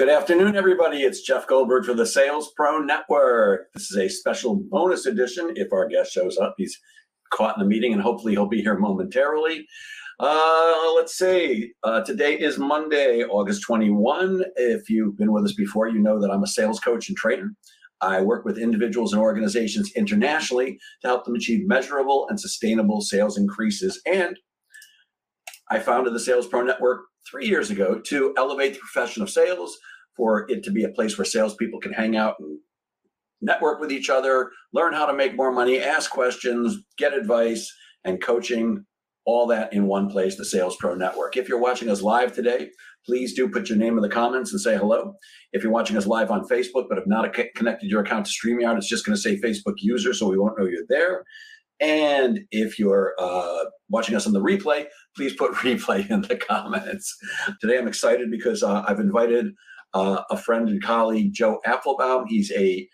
Good afternoon, everybody. It's Jeff Goldberg for the Sales Pro Network. This is a special bonus edition. If our guest shows up, he's caught in the meeting and hopefully he'll be here momentarily. Uh, let's see. Uh, today is Monday, August 21. If you've been with us before, you know that I'm a sales coach and trainer. I work with individuals and organizations internationally to help them achieve measurable and sustainable sales increases. And I founded the Sales Pro Network three years ago to elevate the profession of sales for it to be a place where salespeople can hang out and network with each other, learn how to make more money, ask questions, get advice, and coaching. All that in one place, the Sales Pro Network. If you're watching us live today, please do put your name in the comments and say hello. If you're watching us live on Facebook, but have not connected your account to StreamYard, it's just going to say Facebook user, so we won't know you're there. And if you're uh, watching us on the replay, please put replay in the comments. Today I'm excited because uh, I've invited uh, a friend and colleague, Joe Apfelbaum. He's a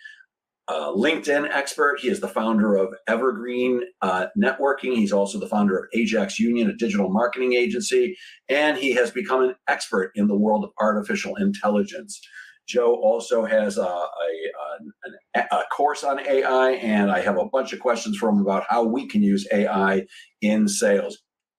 uh, LinkedIn expert. He is the founder of Evergreen uh, Networking. He's also the founder of Ajax Union, a digital marketing agency, and he has become an expert in the world of artificial intelligence. Joe also has a, a, a, a, course on AI, and I have a bunch of questions for him about how we can use AI in sales.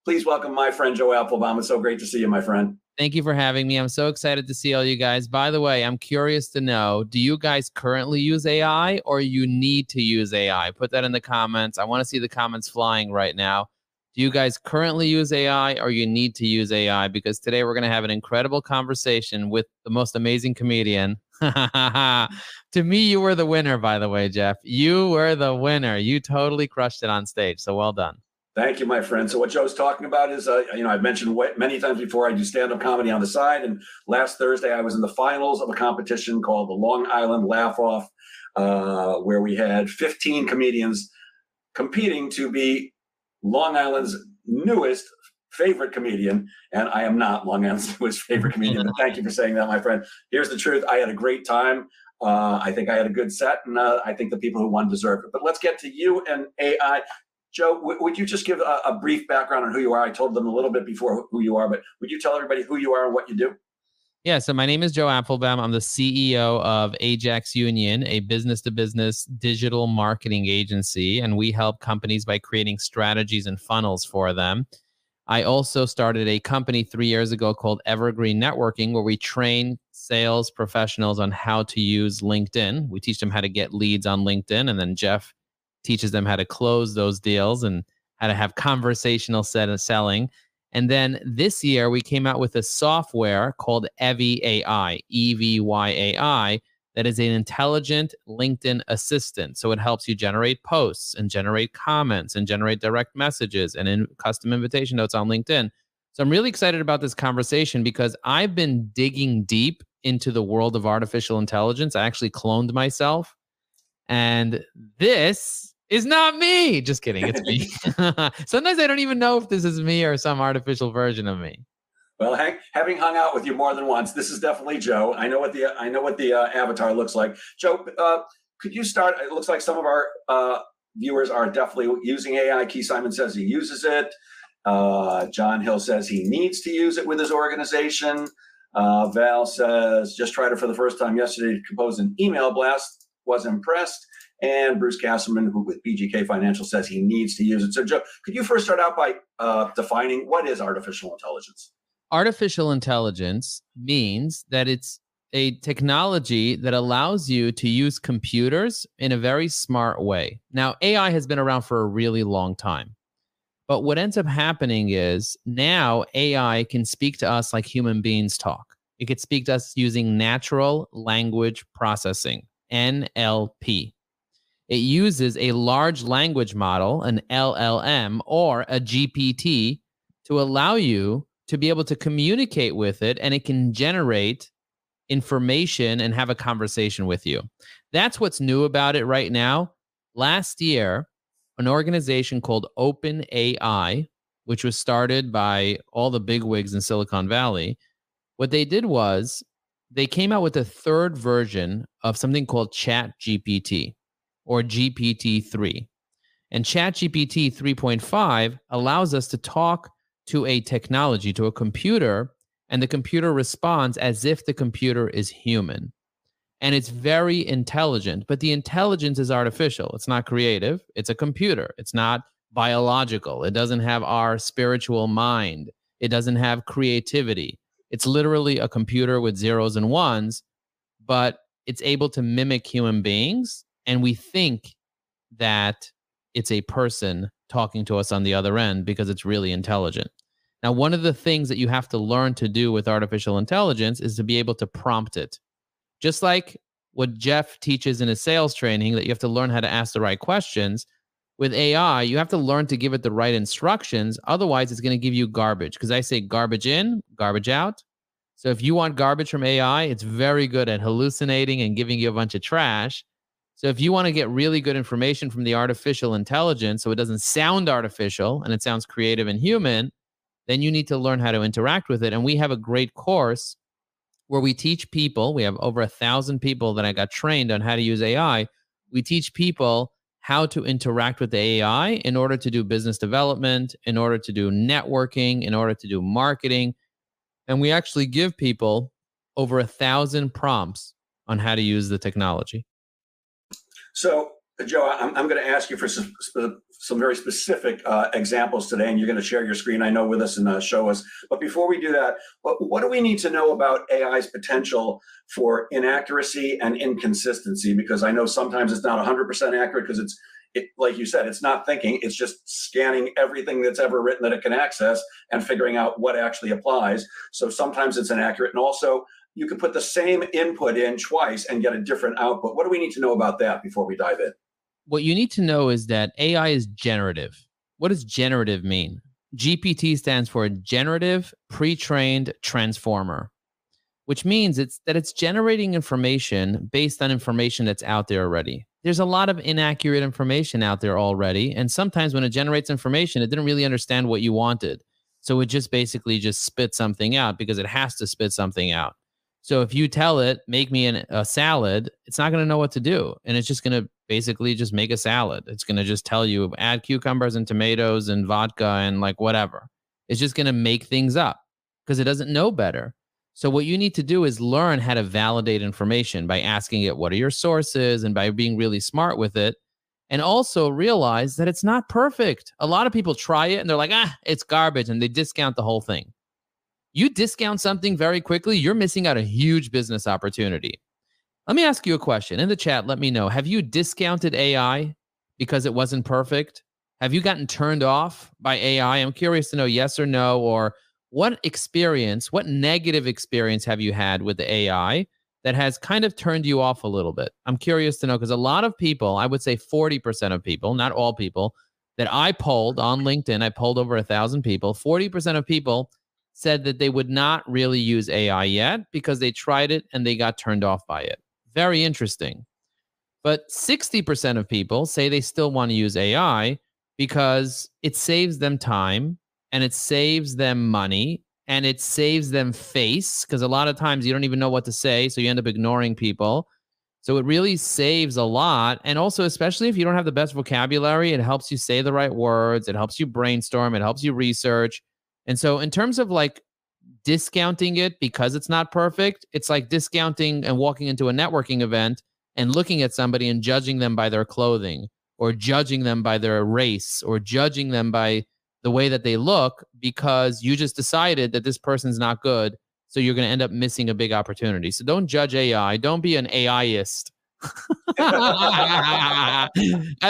Please welcome my friend Joe Apfelbaum. It's so great to see you, my friend. Thank you for having me. I'm so excited to see all you guys. By the way, I'm curious to know do you guys currently use AI or you need to use AI? Put that in the comments. I want to see the comments flying right now. Do you guys currently use AI or you need to use AI? Because today we're going to have an incredible conversation with the most amazing comedian. to me, you were the winner, by the way, Jeff. You were the winner. You totally crushed it on stage. So well done. Thank you, my friend. So what Joe's talking about is, uh, you know, I've mentioned many times before. I do stand-up comedy on the side, and last Thursday I was in the finals of a competition called the Long Island Laugh Off, uh, where we had 15 comedians competing to be Long Island's newest favorite comedian, and I am not Long Island's newest favorite comedian. but thank you for saying that, my friend. Here's the truth: I had a great time. Uh, I think I had a good set, and uh, I think the people who won deserve it. But let's get to you and AI. Joe, would you just give a, a, brief background on who you are? I told them a little bit before who you are, but would you tell everybody who you are and what you do? Yeah, so my name is Joe Apfelbaum. I'm the CEO of Ajax Union, a business to business digital marketing agency, and we help companies by creating strategies and funnels for them. I also started a company three years ago called Evergreen Networking, where we train sales professionals on how to use LinkedIn. We teach them how to get leads on LinkedIn, and then Jeff teaches them how to close those deals and how to have conversational set of selling. And then this year we came out with a software called Evy AI, E V Y A I, that is an intelligent LinkedIn assistant. So it helps you generate posts and generate comments and generate direct messages and in custom invitation notes on LinkedIn. So I'm really excited about this conversation because I've been digging deep into the world of artificial intelligence. I actually cloned myself. And this is not me. Just kidding. It's me. Sometimes I don't even know if this is me or some artificial version of me. Well, Hank, having hung out with you more than once, this is definitely Joe. I know what the I know what the uh, avatar looks like. Joe, uh, could you start? It looks like some of our uh, viewers are definitely using AI. Keith Simon says he uses it. Uh, John Hill says he needs to use it with his organization. Uh, Val says just tried it for the first time yesterday to compose an email blast. Was impressed. And Bruce Castleman, who with BGK Financial says he needs to use it. So, Joe, could you first start out by uh, defining what is artificial intelligence? Artificial intelligence means that it's a technology that allows you to use computers in a very smart way. Now, AI has been around for a really long time. But what ends up happening is now AI can speak to us like human beings talk. It could speak to us using natural language processing, NLP. It uses a large language model, an LLM, or a GPT to allow you to be able to communicate with it and it can generate information and have a conversation with you. That's what's new about it right now. Last year, an organization called OpenAI, which was started by all the bigwigs in Silicon Valley, what they did was they came out with a third version of something called Chat GPT or GPT-3. And Chat GPT 3.5 allows us to talk to a technology, to a computer, and the computer responds as if the computer is human. And it's very intelligent, but the intelligence is artificial. It's not creative. It's a computer. It's not biological. It doesn't have our spiritual mind. It doesn't have creativity. It's literally a computer with zeros and ones, but it's able to mimic human beings. And we think that it's a person talking to us on the other end because it's really intelligent. Now, one of the things that you have to learn to do with artificial intelligence is to be able to prompt it. Just like what Jeff teaches in his sales training, that you have to learn how to ask the right questions. With AI, you have to learn to give it the right instructions. Otherwise, it's going to give you garbage. Because I say garbage in, garbage out. So if you want garbage from AI, it's very good at hallucinating and giving you a bunch of trash. So if you want to get really good information from the artificial intelligence so it doesn't sound artificial and it sounds creative and human, then you need to learn how to interact with it. And we have a great course where we teach people, we have over a thousand people that I got trained on how to use AI. We teach people how to interact with the AI in order to do business development, in order to do networking, in order to do marketing. And we actually give people over a thousand prompts on how to use the technology. So, Joe, I'm, I'm going to ask you for some, some very specific uh, examples today, and you're going to share your screen, I know, with us and uh, show us. But before we do that, what, what do we need to know about AI's potential for inaccuracy and inconsistency? Because I know sometimes it's not 100% accurate because it's it, like you said, it's not thinking, it's just scanning everything that's ever written that it can access and figuring out what actually applies. So sometimes it's inaccurate. And also, you can put the same input in twice and get a different output. What do we need to know about that before we dive in? What you need to know is that AI is generative. What does generative mean? GPT stands for generative pre-trained transformer, which means it's that it's generating information based on information that's out there already. There's a lot of inaccurate information out there already, and sometimes when it generates information, it didn't really understand what you wanted. So it just basically just spit something out because it has to spit something out. So if you tell it, make me an, a salad, it's not going to know what to do. And it's just going to basically just make a salad. It's going to just tell you add cucumbers and tomatoes and vodka and like whatever. It's just going to make things up because it doesn't know better. So what you need to do is learn how to validate information by asking it, what are your sources? And by being really smart with it. And also realize that it's not perfect. A lot of people try it and they're like, ah, it's garbage. And they discount the whole thing you discount something very quickly, you're missing out a huge business opportunity. Let me ask you a question in the chat. Let me know. Have you discounted AI because it wasn't perfect? Have you gotten turned off by AI? I'm curious to know yes or no, or what experience, what negative experience have you had with the AI that has kind of turned you off a little bit? I'm curious to know because a lot of people, I would say 40% of people, not all people, that I polled on LinkedIn, I polled over a thousand people, 40% of people said that they would not really use AI yet because they tried it and they got turned off by it. Very interesting. But 60% of people say they still want to use AI because it saves them time and it saves them money and it saves them face because a lot of times you don't even know what to say. So you end up ignoring people. So it really saves a lot. And also, especially if you don't have the best vocabulary, it helps you say the right words, it helps you brainstorm, it helps you research. And so, in terms of like discounting it because it's not perfect, it's like discounting and walking into a networking event and looking at somebody and judging them by their clothing or judging them by their race or judging them by the way that they look because you just decided that this person's not good. So you're going to end up missing a big opportunity. So don't judge AI. Don't be an AIist. I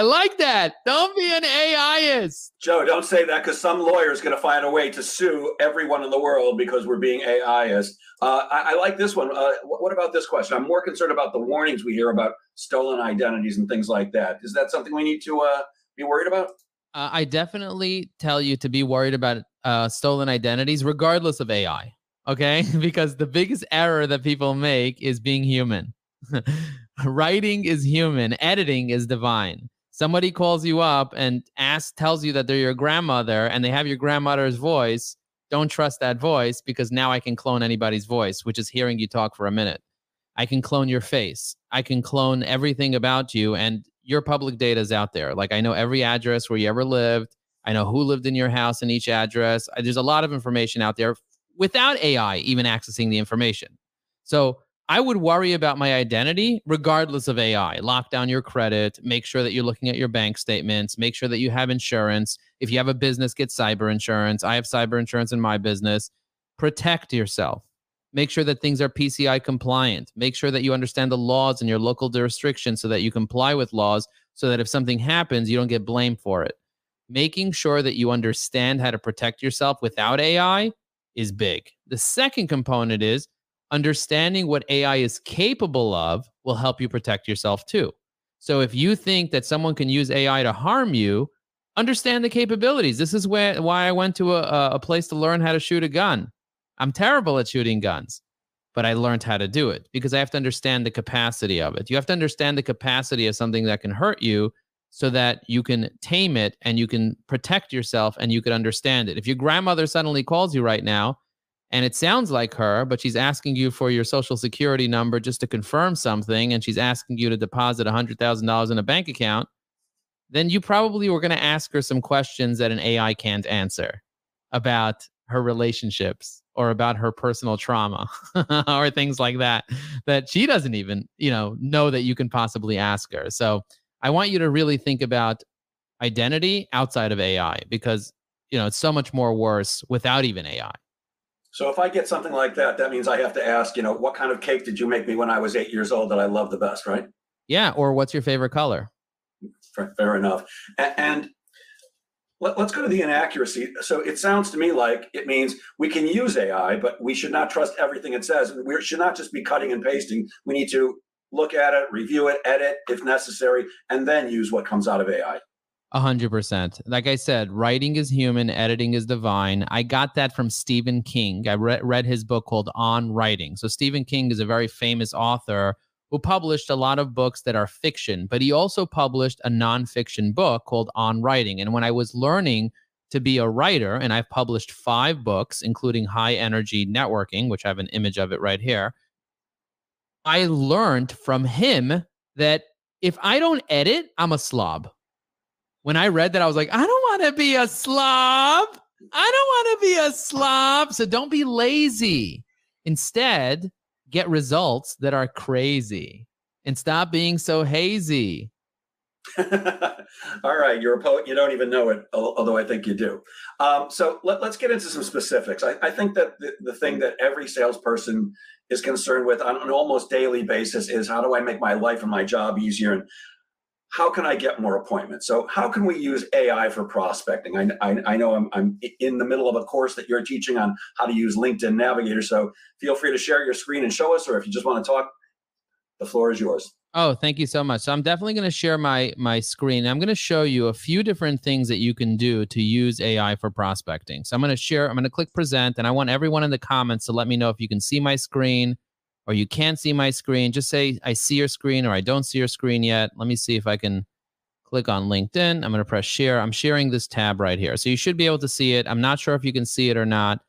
like that. Don't be an AIist. Joe, don't say that because some lawyer is going to find a way to sue everyone in the world because we're being AIist. Uh, I, I, like this one. Uh, what about this question? I'm more concerned about the warnings we hear about stolen identities and things like that. Is that something we need to uh, be worried about? Uh, I definitely tell you to be worried about uh, stolen identities, regardless of AI. Okay, because the biggest error that people make is being human. writing is human, editing is divine. Somebody calls you up and asks, tells you that they're your grandmother and they have your grandmother's voice. Don't trust that voice because now I can clone anybody's voice, which is hearing you talk for a minute. I can clone your face. I can clone everything about you, and your public data is out there. Like I know every address where you ever lived. I know who lived in your house in each address. There's a lot of information out there without AI even accessing the information. So I would worry about my identity regardless of AI. Lock down your credit, make sure that you're looking at your bank statements, make sure that you have insurance. If you have a business, get cyber insurance. I have cyber insurance in my business. Protect yourself. Make sure that things are PCI compliant. Make sure that you understand the laws and your local jurisdiction so that you comply with laws so that if something happens, you don't get blamed for it. Making sure that you understand how to protect yourself without AI is big. The second component is understanding what AI is capable of will help you protect yourself too. So if you think that someone can use AI to harm you, understand the capabilities. This is where why I went to a, a place to learn how to shoot a gun. I'm terrible at shooting guns, but I learned how to do it because I have to understand the capacity of it. You have to understand the capacity of something that can hurt you so that you can tame it and you can protect yourself and you can understand it. If your grandmother suddenly calls you right now and it sounds like her, but she's asking you for your social security number just to confirm something, and she's asking you to deposit $100,000 in a bank account, then you probably were going to ask her some questions that an AI can't answer about her relationships or about her personal trauma or things like that that she doesn't even you know know that you can possibly ask her. So i want you to really think about identity outside of ai because you know it's so much more worse without even ai so if I get something like that, that means I have to ask, you know, what kind of cake did you make me when I was eight years old that I love the best, right? Yeah. Or what's your favorite color? Fair enough. And let, us go to the inaccuracy. So it sounds to me like it means we can use AI, but we should not trust everything it says. And We should not just be cutting and pasting. We need to look at it, review it, edit if necessary, and then use what comes out of AI. A hundred percent. Like I said, writing is human, editing is divine. I got that from Stephen King. I re- read his book called On Writing. So Stephen King is a very famous author who published a lot of books that are fiction, but he also published a nonfiction book called On Writing. And when I was learning to be a writer, and I've published five books, including High Energy Networking, which I have an image of it right here, I learned from him that if I don't edit, I'm a slob when I read that, I was like, I don't want to be a slob. I don't want to be a slob. So don't be lazy. Instead, get results that are crazy and stop being so hazy. All right, you're a poet. You don't even know it, although I think you do. Um, so let, us get into some specifics. I, I think that the, the, thing that every salesperson is concerned with on an almost daily basis is how do I make my life and my job easier? And how can I get more appointments? So how can we use AI for prospecting? I, I, I, know I'm, I'm in the middle of a course that you're teaching on how to use LinkedIn Navigator. So feel free to share your screen and show us, or if you just want to talk, the floor is yours. Oh, thank you so much. So I'm definitely going to share my my screen. I'm going to show you a few different things that you can do to use AI for prospecting. So I'm going to share. I'm going to click present, and I want everyone in the comments to let me know if you can see my screen or you can't see my screen, just say, I see your screen or I don't see your screen yet. Let me see if I can click on LinkedIn. I'm going to press share. I'm sharing this tab right here. So you should be able to see it. I'm not sure if you can see it or not.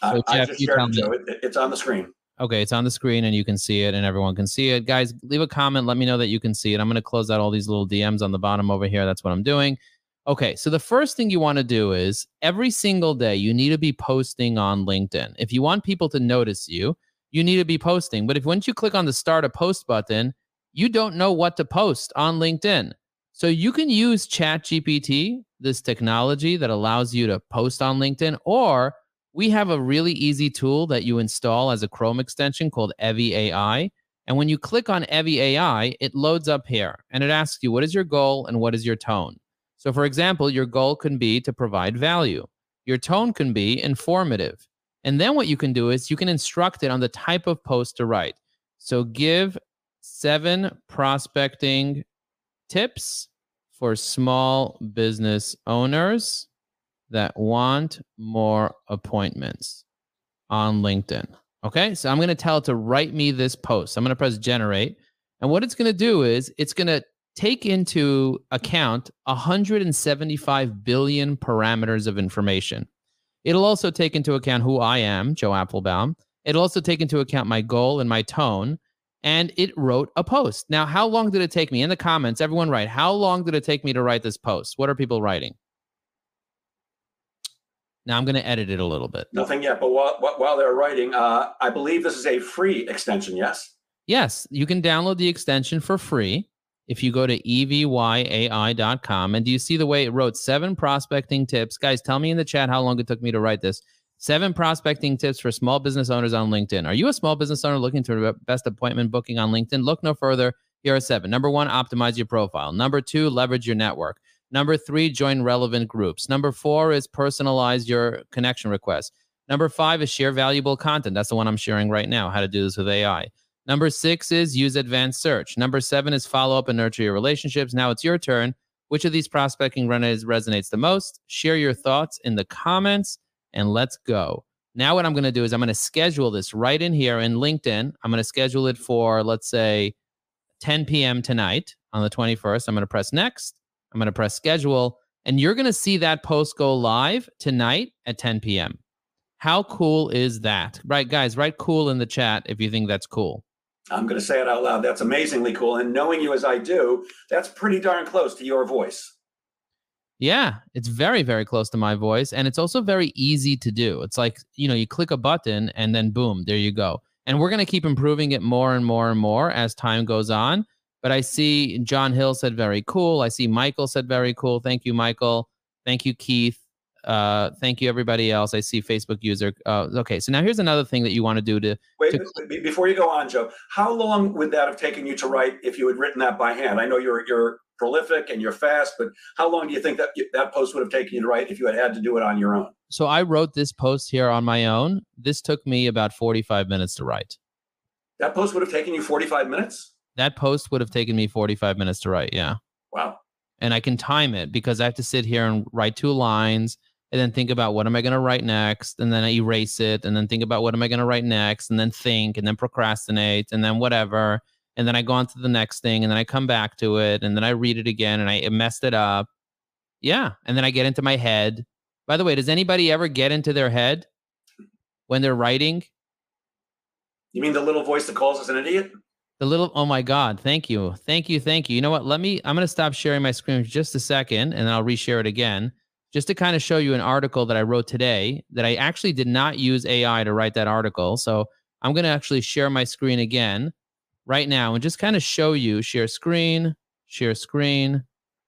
So I, Jeff, I shared it, Joe. It, it's on the screen. Okay, it's on the screen and you can see it and everyone can see it. Guys, leave a comment. Let me know that you can see it. I'm going to close out all these little DMs on the bottom over here. That's what I'm doing. Okay, so the first thing you want to do is every single day you need to be posting on LinkedIn. If you want people to notice you, you need to be posting. But if once you click on the start a post button, you don't know what to post on LinkedIn. So you can use ChatGPT, this technology that allows you to post on LinkedIn, or we have a really easy tool that you install as a Chrome extension called Evy AI. And when you click on Evy AI, it loads up here and it asks you, what is your goal and what is your tone? So, for example, your goal can be to provide value, your tone can be informative. And then what you can do is you can instruct it on the type of post to write. So give seven prospecting tips for small business owners that want more appointments on LinkedIn. Okay, so I'm going to tell it to write me this post. I'm going to press generate. And what it's going to do is it's going to take into account 175 billion parameters of information. It'll also take into account who I am, Joe Apfelbaum. It'll also take into account my goal and my tone. And it wrote a post. Now, how long did it take me? In the comments, everyone write, how long did it take me to write this post? What are people writing? Now I'm going to edit it a little bit. Nothing yet, but while, while they're writing, uh, I believe this is a free extension, yes? Yes, you can download the extension for free if you go to evyai.com. And do you see the way it wrote seven prospecting tips? Guys, tell me in the chat how long it took me to write this. Seven prospecting tips for small business owners on LinkedIn. Are you a small business owner looking to the best appointment booking on LinkedIn? Look no further. Here are seven. Number one, optimize your profile. Number two, leverage your network. Number three, join relevant groups. Number four is personalize your connection request. Number five is share valuable content. That's the one I'm sharing right now, how to do this with AI. Number six is use advanced search. Number seven is follow up and nurture your relationships. Now it's your turn. Which of these prospecting resonates, resonates the most? Share your thoughts in the comments and let's go. Now, what I'm going to do is I'm going to schedule this right in here in LinkedIn. I'm going to schedule it for, let's say, 10 p.m. tonight on the 21st. I'm going to press next. I'm going to press schedule, and you're going to see that post go live tonight at 10 p.m. How cool is that? Right, guys, write cool in the chat if you think that's cool. I'm going to say it out loud. That's amazingly cool. And knowing you as I do, that's pretty darn close to your voice. Yeah, it's very, very close to my voice. And it's also very easy to do. It's like, you know, you click a button and then boom, there you go. And we're going to keep improving it more and more and more as time goes on. But I see John Hill said very cool. I see Michael said very cool. Thank you, Michael. Thank you, Keith. Uh, thank you, everybody else. I see Facebook user. Uh, okay, so now here's another thing that you want to do to wait. To, before you go on, Joe, how long would that have taken you to write if you had written that by hand? I know you're you're prolific and you're fast, but how long do you think that that post would have taken you to write if you had had to do it on your own? So I wrote this post here on my own. This took me about 45 minutes to write. That post would have taken you 45 minutes? That post would have taken me 45 minutes to write. Yeah. Wow. And I can time it because I have to sit here and write two lines and then think about what am I going to write next and then I erase it and then think about what am I going to write next and then think and then procrastinate and then whatever and then I go on to the next thing and then I come back to it and then I read it again and I messed it up. Yeah, and then I get into my head. By the way, does anybody ever get into their head when they're writing? You mean the little voice that calls us an idiot? The little, oh my God. Thank you. Thank you. Thank you. You know what? Let me, I'm going to stop sharing my screen for just a second and then I'll reshare it again just to kind of show you an article that I wrote today that I actually did not use AI to write that article. So I'm going to actually share my screen again right now and just kind of show you share screen, share screen.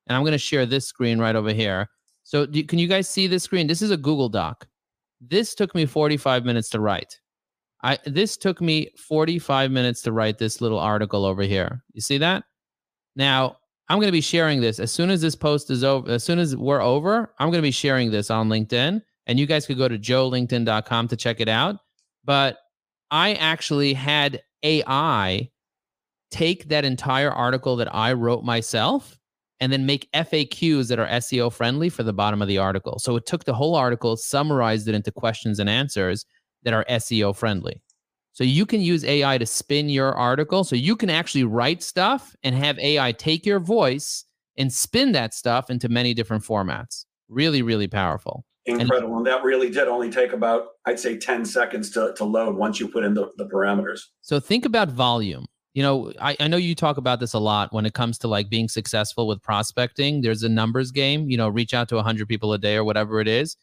And I'm going to share this screen right over here. So do, can you guys see this screen? This is a Google Doc. This took me 45 minutes to write. I this took me 45 minutes to write this little article over here. You see that? Now, I'm going to be sharing this as soon as this post is over, as soon as we're over, I'm going to be sharing this on LinkedIn and you guys could go to joelinkedin.com to check it out. But I actually had AI take that entire article that I wrote myself and then make FAQs that are SEO friendly for the bottom of the article. So it took the whole article, summarized it into questions and answers, that are SEO friendly. So you can use AI to spin your article. So you can actually write stuff and have AI take your voice and spin that stuff into many different formats. Really, really powerful. Incredible. And, and that really did only take about, I'd say, 10 seconds to, to load once you put in the, the parameters. So think about volume. You know, I, I know you talk about this a lot when it comes to like being successful with prospecting. There's a numbers game, you know, reach out to 100 people a day or whatever it is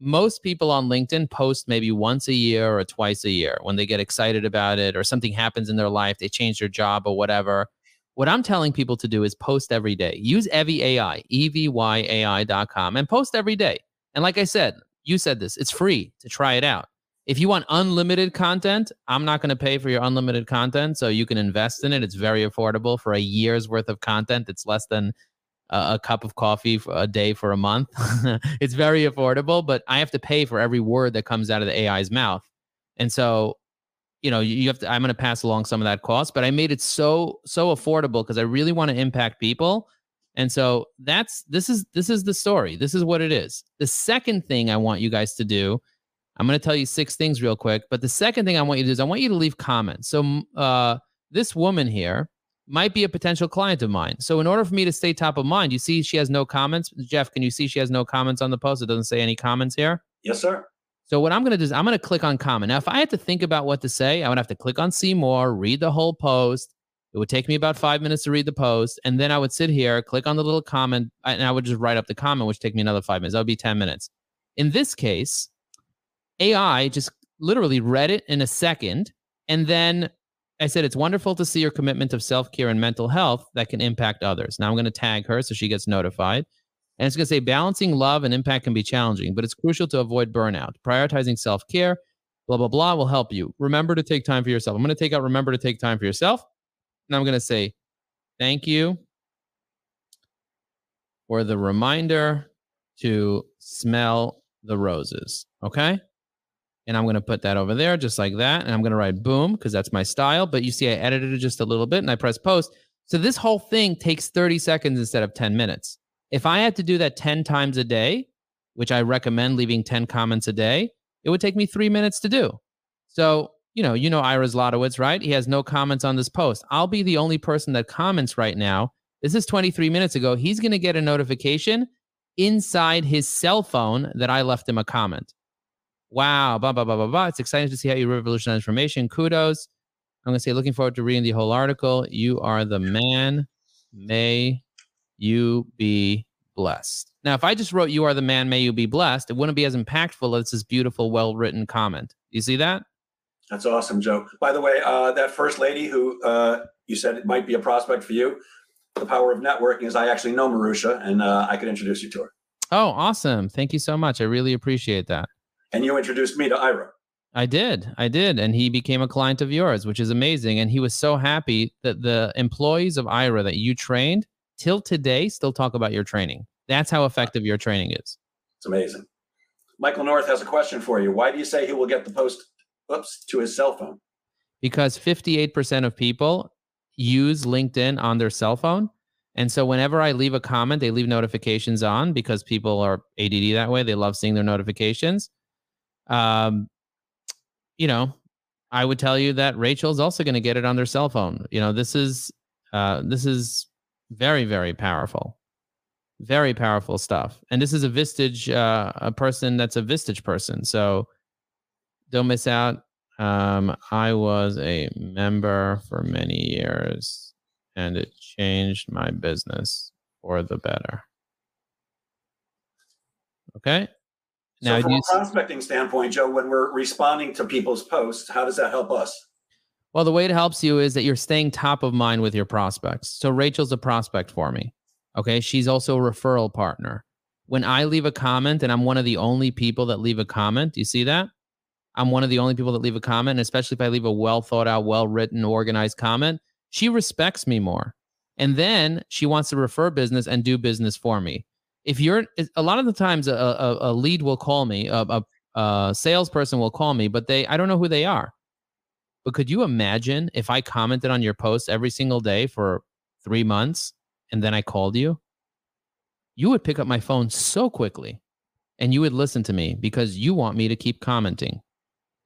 most people on LinkedIn post maybe once a year or twice a year when they get excited about it or something happens in their life, they change their job or whatever. What I'm telling people to do is post every day. Use Evy AI, E-V-Y-A-I.com and post every day. And like I said, you said this, it's free to try it out. If you want unlimited content, I'm not going to pay for your unlimited content. So you can invest in it. It's very affordable for a year's worth of content. It's less than a cup of coffee a day for a month. it's very affordable, but I have to pay for every word that comes out of the AI's mouth. And so, you know, you have to, I'm going to pass along some of that cost, but I made it so, so affordable because I really want to impact people. And so that's, this is, this is the story. This is what it is. The second thing I want you guys to do, I'm going to tell you six things real quick, but the second thing I want you to do is I want you to leave comments. So, uh, this woman here, might be a potential client of mine. So in order for me to stay top of mind, you see she has no comments. Jeff, can you see she has no comments on the post? It doesn't say any comments here. Yes, sir. So what I'm going to do is I'm going to click on comment. Now, if I had to think about what to say, I would have to click on see more, read the whole post. It would take me about five minutes to read the post. And then I would sit here, click on the little comment, and I would just write up the comment, which take me another five minutes. That would be 10 minutes. In this case, AI just literally read it in a second. And then I said, It's wonderful to see your commitment of self care and mental health that can impact others. Now I'm going to tag her so she gets notified. And it's going to say, Balancing love and impact can be challenging, but it's crucial to avoid burnout. Prioritizing self care, blah, blah, blah, will help you. Remember to take time for yourself. I'm going to take out remember to take time for yourself. And I'm going to say, Thank you for the reminder to smell the roses. Okay. And I'm going to put that over there just like that. And I'm going to write boom because that's my style. But you see, I edited it just a little bit and I press post. So this whole thing takes 30 seconds instead of 10 minutes. If I had to do that 10 times a day, which I recommend leaving 10 comments a day, it would take me three minutes to do. So, you know, you know Ira Zlotowitz, right? He has no comments on this post. I'll be the only person that comments right now. This is 23 minutes ago. He's going to get a notification inside his cell phone that I left him a comment. Wow, blah, blah, blah, blah, blah. It's exciting to see how you revolutionize information. Kudos. I'm going to say, looking forward to reading the whole article. You are the man. May you be blessed. Now, if I just wrote, You are the man, may you be blessed, it wouldn't be as impactful as this beautiful, well written comment. You see that? That's awesome, Joe. By the way, uh, that first lady who uh, you said it might be a prospect for you, the power of networking is I actually know Marusha and uh, I could introduce you to her. Oh, awesome. Thank you so much. I really appreciate that. And you introduced me to Ira. I did. I did. And he became a client of yours, which is amazing. And he was so happy that the employees of Ira that you trained till today still talk about your training. That's how effective your training is. It's amazing. Michael North has a question for you. Why do you say he will get the post oops, to his cell phone? Because 58% of people use LinkedIn on their cell phone. And so whenever I leave a comment, they leave notifications on because people are ADD that way. They love seeing their notifications um, you know, I would tell you that Rachel's also going to get it on their cell phone. You know, this is uh, this is very very powerful, very powerful stuff. And this is a Vistage uh, a person that's a Vistage person. So don't miss out. Um, I was a member for many years, and it changed my business for the better. Okay. Now, so from a prospecting standpoint, Joe, when we're responding to people's posts, how does that help us? Well, the way it helps you is that you're staying top of mind with your prospects. So Rachel's a prospect for me. Okay. She's also a referral partner. When I leave a comment, and I'm one of the only people that leave a comment, you see that? I'm one of the only people that leave a comment, and especially if I leave a well thought out, well written, organized comment, she respects me more. And then she wants to refer business and do business for me if you're a lot of the times a, a, a lead will call me, a, a, a salesperson will call me, but they I don't know who they are. But could you imagine if I commented on your post every single day for three months and then I called you? You would pick up my phone so quickly and you would listen to me because you want me to keep commenting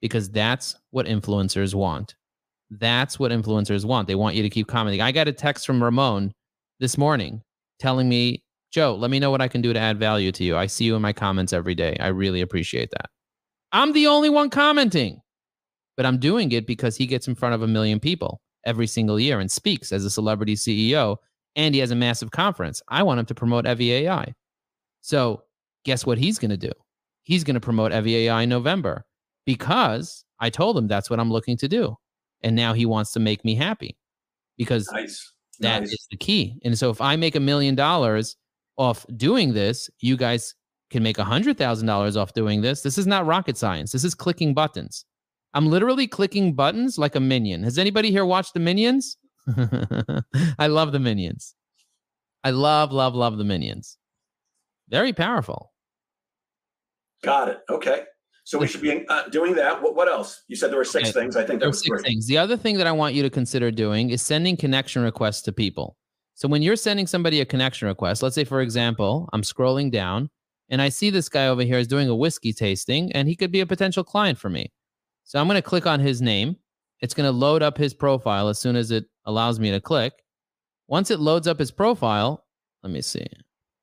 because that's what influencers want. That's what influencers want. They want you to keep commenting. I got a text from Ramon this morning telling me Joe, let me know what I can do to add value to you. I see you in my comments every day. I really appreciate that. I'm the only one commenting, but I'm doing it because he gets in front of a million people every single year and speaks as a celebrity CEO, and he has a massive conference. I want him to promote EvyAI. So, guess what he's going to do? He's going to promote EvyAI in November because I told him that's what I'm looking to do. And now he wants to make me happy because nice. that nice. is the key. And so, if I make a million dollars off doing this, you guys can make $100,000 off doing this. This is not rocket science. This is clicking buttons. I'm literally clicking buttons like a minion. Has anybody here watched the Minions? I love the Minions. I love, love, love the Minions. Very powerful. Got it. Okay. So we should be uh, doing that. What, what, else? You said there were six okay. things. I think there were six great. things. The other thing that I want you to consider doing is sending connection requests to people. So when you're sending somebody a connection request, let's say, for example, I'm scrolling down and I see this guy over here is doing a whiskey tasting and he could be a potential client for me. So I'm going to click on his name. It's going to load up his profile as soon as it allows me to click. Once it loads up his profile, let me see.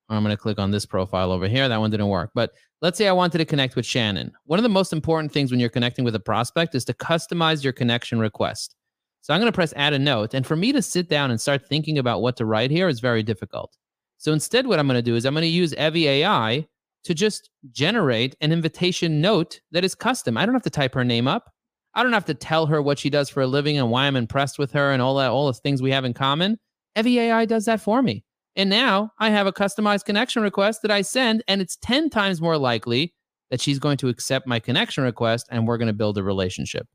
I'm going to click on this profile over here. That one didn't work. But let's say I wanted to connect with Shannon. One of the most important things when you're connecting with a prospect is to customize your connection request. So I'm going to press add a note. And for me to sit down and start thinking about what to write here is very difficult. So instead, what I'm going to do is I'm going to use Evy AI to just generate an invitation note that is custom. I don't have to type her name up. I don't have to tell her what she does for a living and why I'm impressed with her and all that, all the things we have in common. Evy AI does that for me. And now I have a customized connection request that I send, and it's 10 times more likely that she's going to accept my connection request and we're going to build a relationship.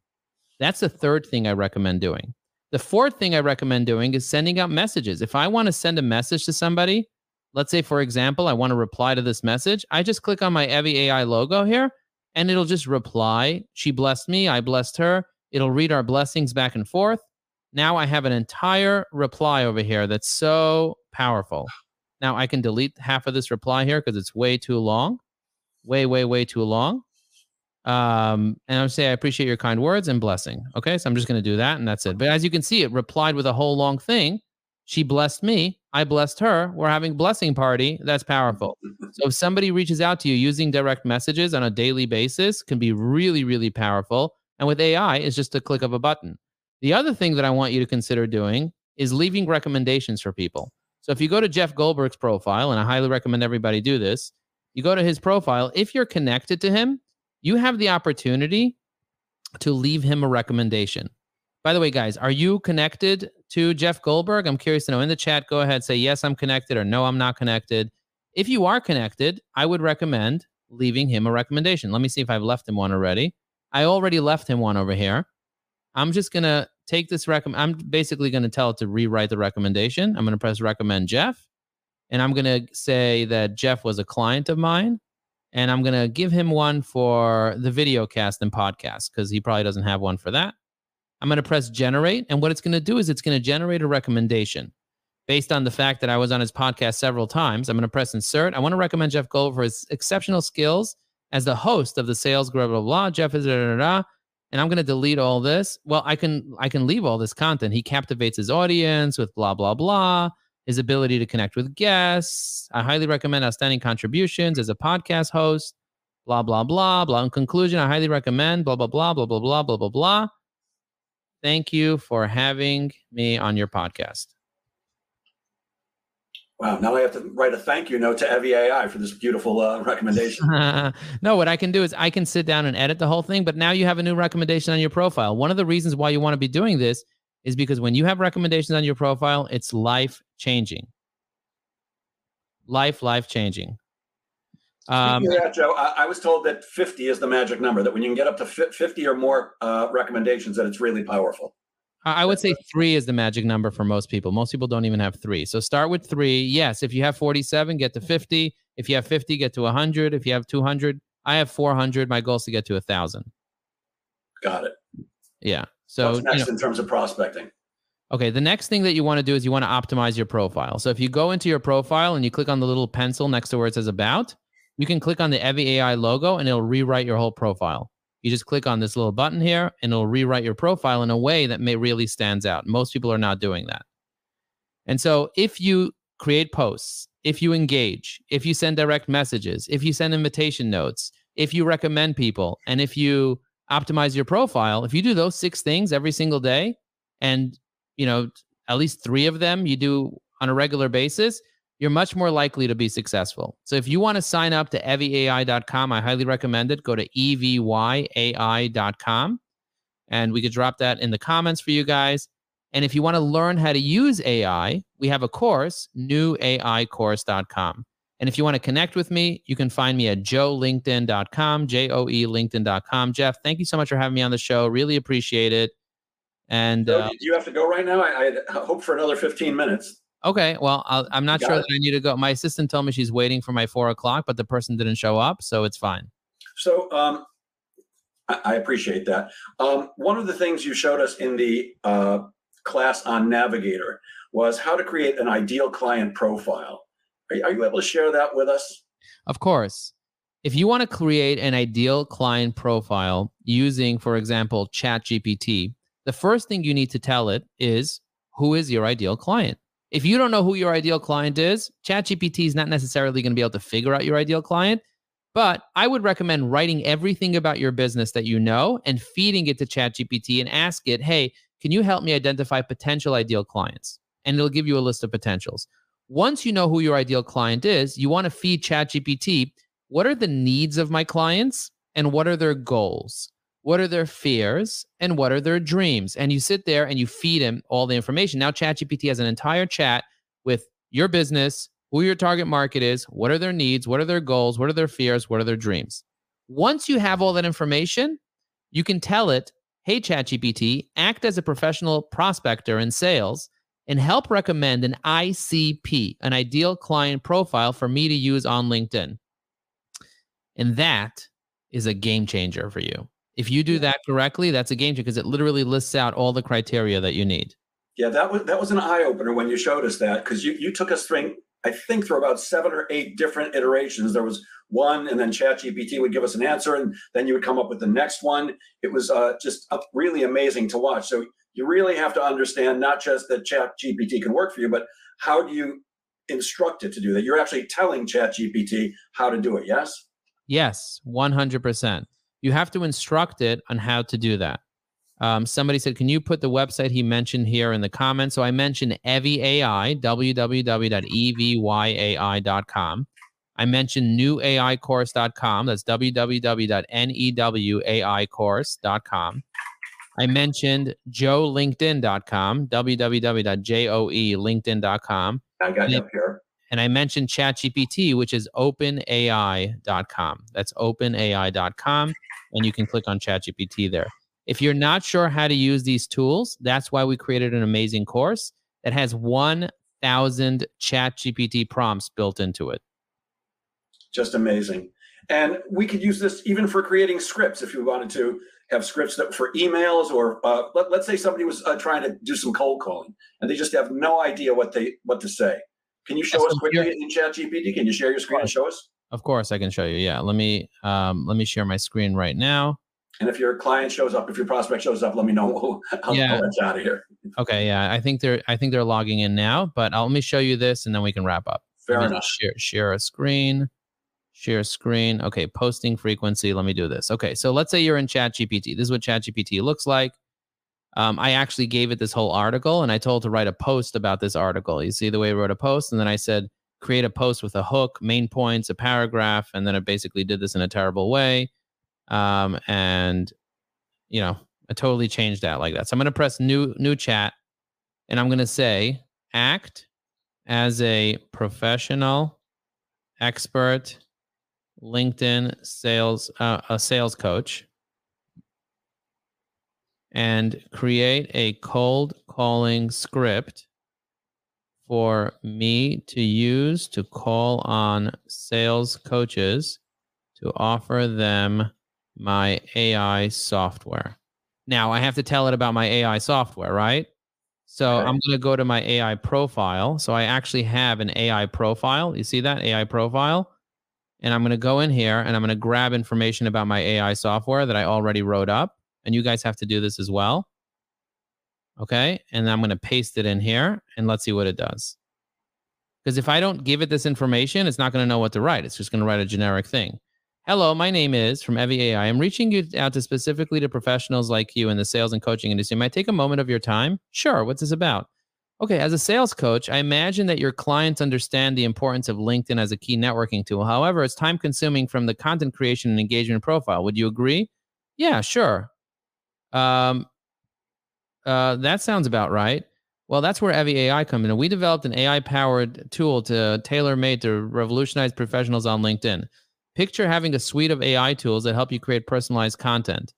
That's the third thing I recommend doing. The fourth thing I recommend doing is sending out messages. If I want to send a message to somebody, let's say, for example, I want to reply to this message, I just click on my Evy AI logo here and it'll just reply. She blessed me, I blessed her. It'll read our blessings back and forth. Now I have an entire reply over here that's so powerful. Now I can delete half of this reply here because it's way too long, way, way, way too long. Um, and I'm say I appreciate your kind words and blessing. Okay, so I'm just going to do that, and that's it. But as you can see, it replied with a whole long thing. She blessed me. I blessed her. We're having blessing party. That's powerful. So if somebody reaches out to you using direct messages on a daily basis, can be really, really powerful. And with AI, it's just a click of a button. The other thing that I want you to consider doing is leaving recommendations for people. So if you go to Jeff Goldberg's profile, and I highly recommend everybody do this, you go to his profile. If you're connected to him, you have the opportunity to leave him a recommendation. By the way, guys, are you connected to Jeff Goldberg? I'm curious to know. In the chat, go ahead, say yes, I'm connected, or no, I'm not connected. If you are connected, I would recommend leaving him a recommendation. Let me see if I've left him one already. I already left him one over here. I'm just gonna take this recommend. I'm basically gonna tell it to rewrite the recommendation. I'm gonna press recommend Jeff, and I'm gonna say that Jeff was a client of mine, and I'm gonna give him one for the video cast and podcast because he probably doesn't have one for that. I'm to press generate. And what it's to do is it's to generate a recommendation based on the fact that I was on his podcast several times. I'm to press insert. I want to recommend Jeff Gold for his exceptional skills as the host of the sales blah blah blah. Jeff is da, da, da, and I'm to delete all this. Well, I can I can leave all this content. He captivates his audience with blah blah blah. His ability to connect with guests. I highly recommend outstanding contributions as a podcast host. Blah blah blah blah. In conclusion, I highly recommend blah blah blah blah blah blah blah blah blah. Thank you for having me on your podcast. Wow, now I have to write a thank you note to Evy AI for this beautiful uh, recommendation. no, what I can do is I can sit down and edit the whole thing, but now you have a new recommendation on your profile. One of the reasons why you want to be doing this is because when you have recommendations on your profile, it's life changing. Life, life changing. Um, that, Joe, I, I, was told that 50 is the magic number, that when you can get up to 50 or more uh, recommendations, that it's really powerful. I would say three is the magic number for most people. Most people don't even have three. So start with three. Yes, if you have 47, get to 50. If you have 50, get to 100. If you have 200, I have 400. My goal is to get to a 1,000. Got it. Yeah. So What's next you know, in terms of prospecting? Okay, the next thing that you want to do is you want to optimize your profile. So if you go into your profile and you click on the little pencil next to where it says about, you can click on the Evy AI logo and it'll rewrite your whole profile. You just click on this little button here and it'll rewrite your profile in a way that may really stands out. Most people are not doing that. And so if you create posts, if you engage, if you send direct messages, if you send invitation notes, if you recommend people, and if you optimize your profile, if you do those six things every single day and you know at least 3 of them you do on a regular basis, you're much more likely to be successful. So if you want to sign up to evyai.com, I highly recommend it. Go to evyai.com and we could drop that in the comments for you guys. And if you want to learn how to use AI, we have a course, newaicourse.com. And if you want to connect with me, you can find me at joelinkedin.com, J O E LinkedIn.com. Jeff, thank you so much for having me on the show. Really appreciate it. And so, uh, do you have to go right now? I, I hope for another 15 minutes. Okay, well, i am not sure it. that I need to go. My assistant told me she's waiting for my four o'clock, but the person didn't show up, so it's fine. So um, I, I, appreciate that. Um, one of the things you showed us in the uh, class on Navigator was how to create an ideal client profile. Are, are you able to share that with us? Of course. If you want to create an ideal client profile using, for example, ChatGPT, the first thing you need to tell it is who is your ideal client? If you don't know who your ideal client is, ChatGPT is not necessarily going to be able to figure out your ideal client. But I would recommend writing everything about your business that you know and feeding it to ChatGPT and ask it, hey, can you help me identify potential ideal clients? And it'll give you a list of potentials. Once you know who your ideal client is, you want to feed ChatGPT what are the needs of my clients and what are their goals? What are their fears and what are their dreams? And you sit there and you feed him all the information. Now, ChatGPT has an entire chat with your business, who your target market is, what are their needs, what are their goals, what are their fears, what are their dreams. Once you have all that information, you can tell it, hey, ChatGPT, act as a professional prospector in sales and help recommend an ICP, an ideal client profile for me to use on LinkedIn. And that is a game changer for you. If you do that correctly, that's a game changer because it literally lists out all the criteria that you need. Yeah, that was that was an eye opener when you showed us that because you you took us through I think through about seven or eight different iterations. There was one, and then ChatGPT would give us an answer, and then you would come up with the next one. It was uh, just uh, really amazing to watch. So you really have to understand not just that chat gpt can work for you, but how do you instruct it to do that? You're actually telling chat gpt how to do it. Yes. Yes, one hundred percent. You have to instruct it on how to do that. Um, somebody said, can you put the website he mentioned here in the comments? So I mentioned Evy AI, www.evyai.com. I mentioned newaicourse.com. That's www.newaicourse.com. I mentioned joelinkedin.com, www.joelinkedin.com. I got it up here. And I mentioned ChatGPT, which is openai.com. That's openai.com. And you can click on ChatGPT there. If you're not sure how to use these tools, that's why we created an amazing course that has 1,000 ChatGPT prompts built into it. Just amazing. And we could use this even for creating scripts if you wanted to have scripts that for emails or uh, let, us say somebody was uh, trying to do some cold calling and they just have no idea what they what to say. Can you show yes, us quickly in ChatGPT? Can you share your screen and show us? Of course, I can show you. Yeah, let me um, let me share my screen right now. And if your client shows up, if your prospect shows up, let me know. I'll, yeah. I'll out of here. Okay. Yeah. I think they're I think they're logging in now, but I'll, let me show you this and then we can wrap up. Fair enough. Share, share a screen. Share screen. Okay. Posting frequency. Let me do this. Okay. So let's say you're in Chat GPT. This is what Chat GPT looks like. Um, I actually gave it this whole article and I told to write a post about this article. You see the way I wrote a post? And then I said, create a post with a hook, main points, a paragraph. And then it basically did this in a terrible way um, and you know I totally changed that like that. So I'm going to press new new chat, and I'm going to say act as a professional, expert, LinkedIn sales uh, a sales coach, and create a cold calling script for me to use to call on sales coaches to offer them my AI software. Now I have to tell it about my AI software, right? So okay. I'm going to go to my AI profile. So I actually have an AI profile. You see that AI profile? And I'm going to go in here and I'm going to grab information about my AI software that I already wrote up. And you guys have to do this as well. Okay. And I'm going to paste it in here and let's see what it does. Because if I don't give it this information, it's not going to know what to write. It's just going to write a generic thing. Hello, my name is from Evy AI. I'm reaching you out to specifically to professionals like you in the sales and coaching industry. Might take a moment of your time? Sure. What's this about? Okay, as a sales coach, I imagine that your clients understand the importance of LinkedIn as a key networking tool. However, it's time consuming from the content creation and engagement profile. Would you agree? Yeah, sure. Um, uh, that sounds about right. Well, that's where Evy AI comes in. We developed an AI powered tool to tailor made to revolutionize professionals on LinkedIn. Picture having a suite of AI tools that help you create personalized content.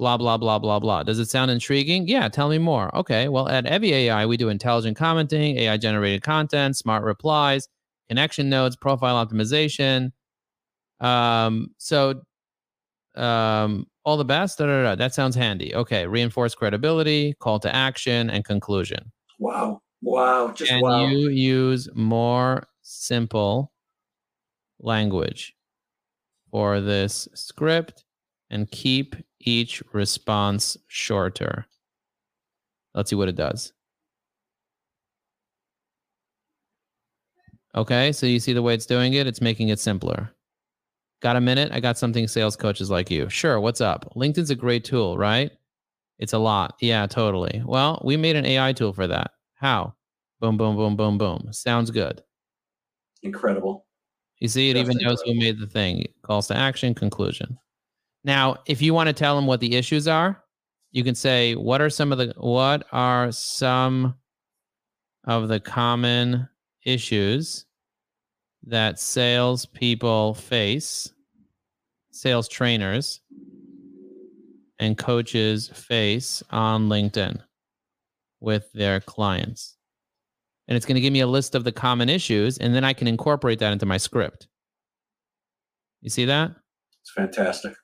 Blah, blah, blah, blah, blah. Does it sound intriguing? Yeah, tell me more. Okay, well, at Evy AI, we do intelligent commenting, AI generated content, smart replies, connection nodes, profile optimization. Um, so, um, all the best. Da, da, da. That sounds handy. Okay, reinforce credibility, call to action, and conclusion. Wow. Wow. Just wow. Can wow. you use more simple language? for this script and keep each response shorter. Let's see what it does. Okay, so you see the way it's doing it? It's making it simpler. Got a minute? I got something sales coaches like you. Sure, what's up? LinkedIn's a great tool, right? It's a lot. Yeah, totally. Well, we made an AI tool for that. How? Boom, boom, boom, boom, boom. Sounds good. Incredible. You see, it even knows who made the thing. Calls to action, conclusion. Now, if you want to tell them what the issues are, you can say, "What are some of the what are some of the common issues that salespeople face, sales trainers and coaches face on LinkedIn with their clients?" And it's going to give me a list of the common issues, and then I can incorporate that into my script. You see that? It's fantastic.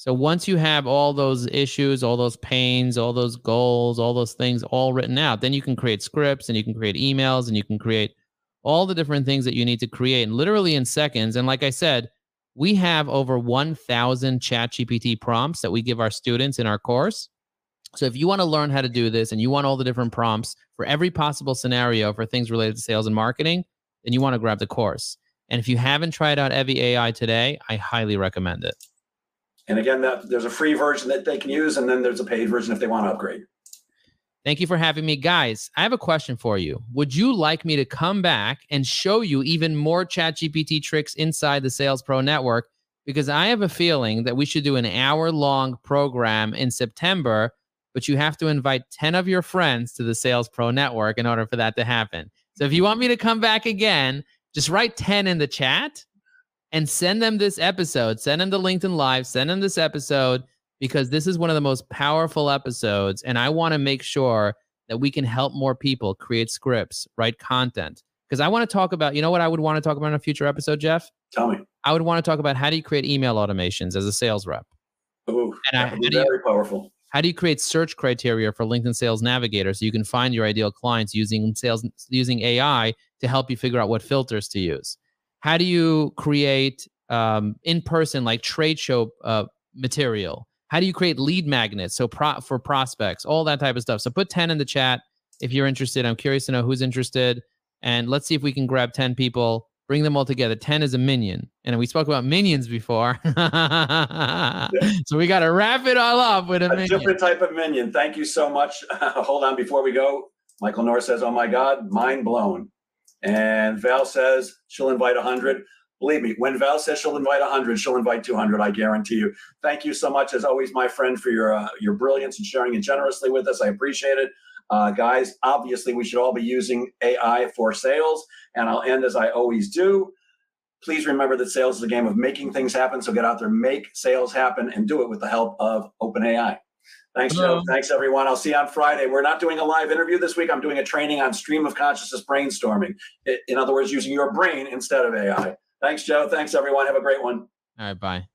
So once you have all those issues, all those pains, all those goals, all those things all written out, then you can create scripts and you can create emails and you can create all the different things that you need to create and literally in seconds. And like I said, we have over 1,000 ChatGPT prompts that we give our students in our course. So if you want to learn how to do this and you want all the different prompts for every possible scenario for things related to sales and marketing, then you want to grab the course. And if you haven't tried out Evy AI today, I highly recommend it. And again, that there's a free version that they can use, and then there's a paid version if they want to upgrade. Thank you for having me. Guys, I have a question for you. Would you like me to come back and show you even more ChatGPT tricks inside the Sales Pro Network? Because I have a feeling that we should do an hour long program in September, but you have to invite 10 of your friends to the Sales Pro Network in order for that to happen. So if you want me to come back again, just write 10 in the chat and send them this episode. Send them the LinkedIn Live, send them this episode because this is one of the most powerful episodes. And I want to make sure that we can help more people create scripts, write content. Because I want to talk about, you know what I would want to talk about in a future episode, Jeff? Tell me. I would want to talk about how do you create email automations as a sales rep? And I- how do you- very powerful. How do you create search criteria for LinkedIn Sales Navigator so you can find your ideal clients using sales using AI to help you figure out what filters to use? How do you create um, in person like trade show uh, material? How do you create lead magnets so pro- for prospects? All that type of stuff. So put ten in the chat if you're interested. I'm curious to know who's interested, and let's see if we can grab ten people. Bring them all together. Ten is a minyan, and we spoke about minions before, so we got to wrap it all up with a A minion. different type of minion. Thank you so much. Hold on before we go. Michael Norris says, "Oh my God, mind blown." And Val says she'll invite 100. Believe me, when Val says she'll invite 100, she'll invite 200. I guarantee you. Thank you so much, as always, my friend, for your uh, your brilliance and sharing it generously with us. I appreciate it, uh, guys. Obviously, we should all be using AI for sales. And I'll end as I always do. Please remember that sales is a game of making things happen. So get out there, make sales happen, and do it with the help of OpenAI. Thanks, Joe. Thanks, everyone. I'll see you on Friday. We're not doing a live interview this week. I'm doing a training on stream of consciousness brainstorming. In other words, using your brain instead of AI. Thanks, Joe. Thanks, everyone. Have a great one. All right, bye.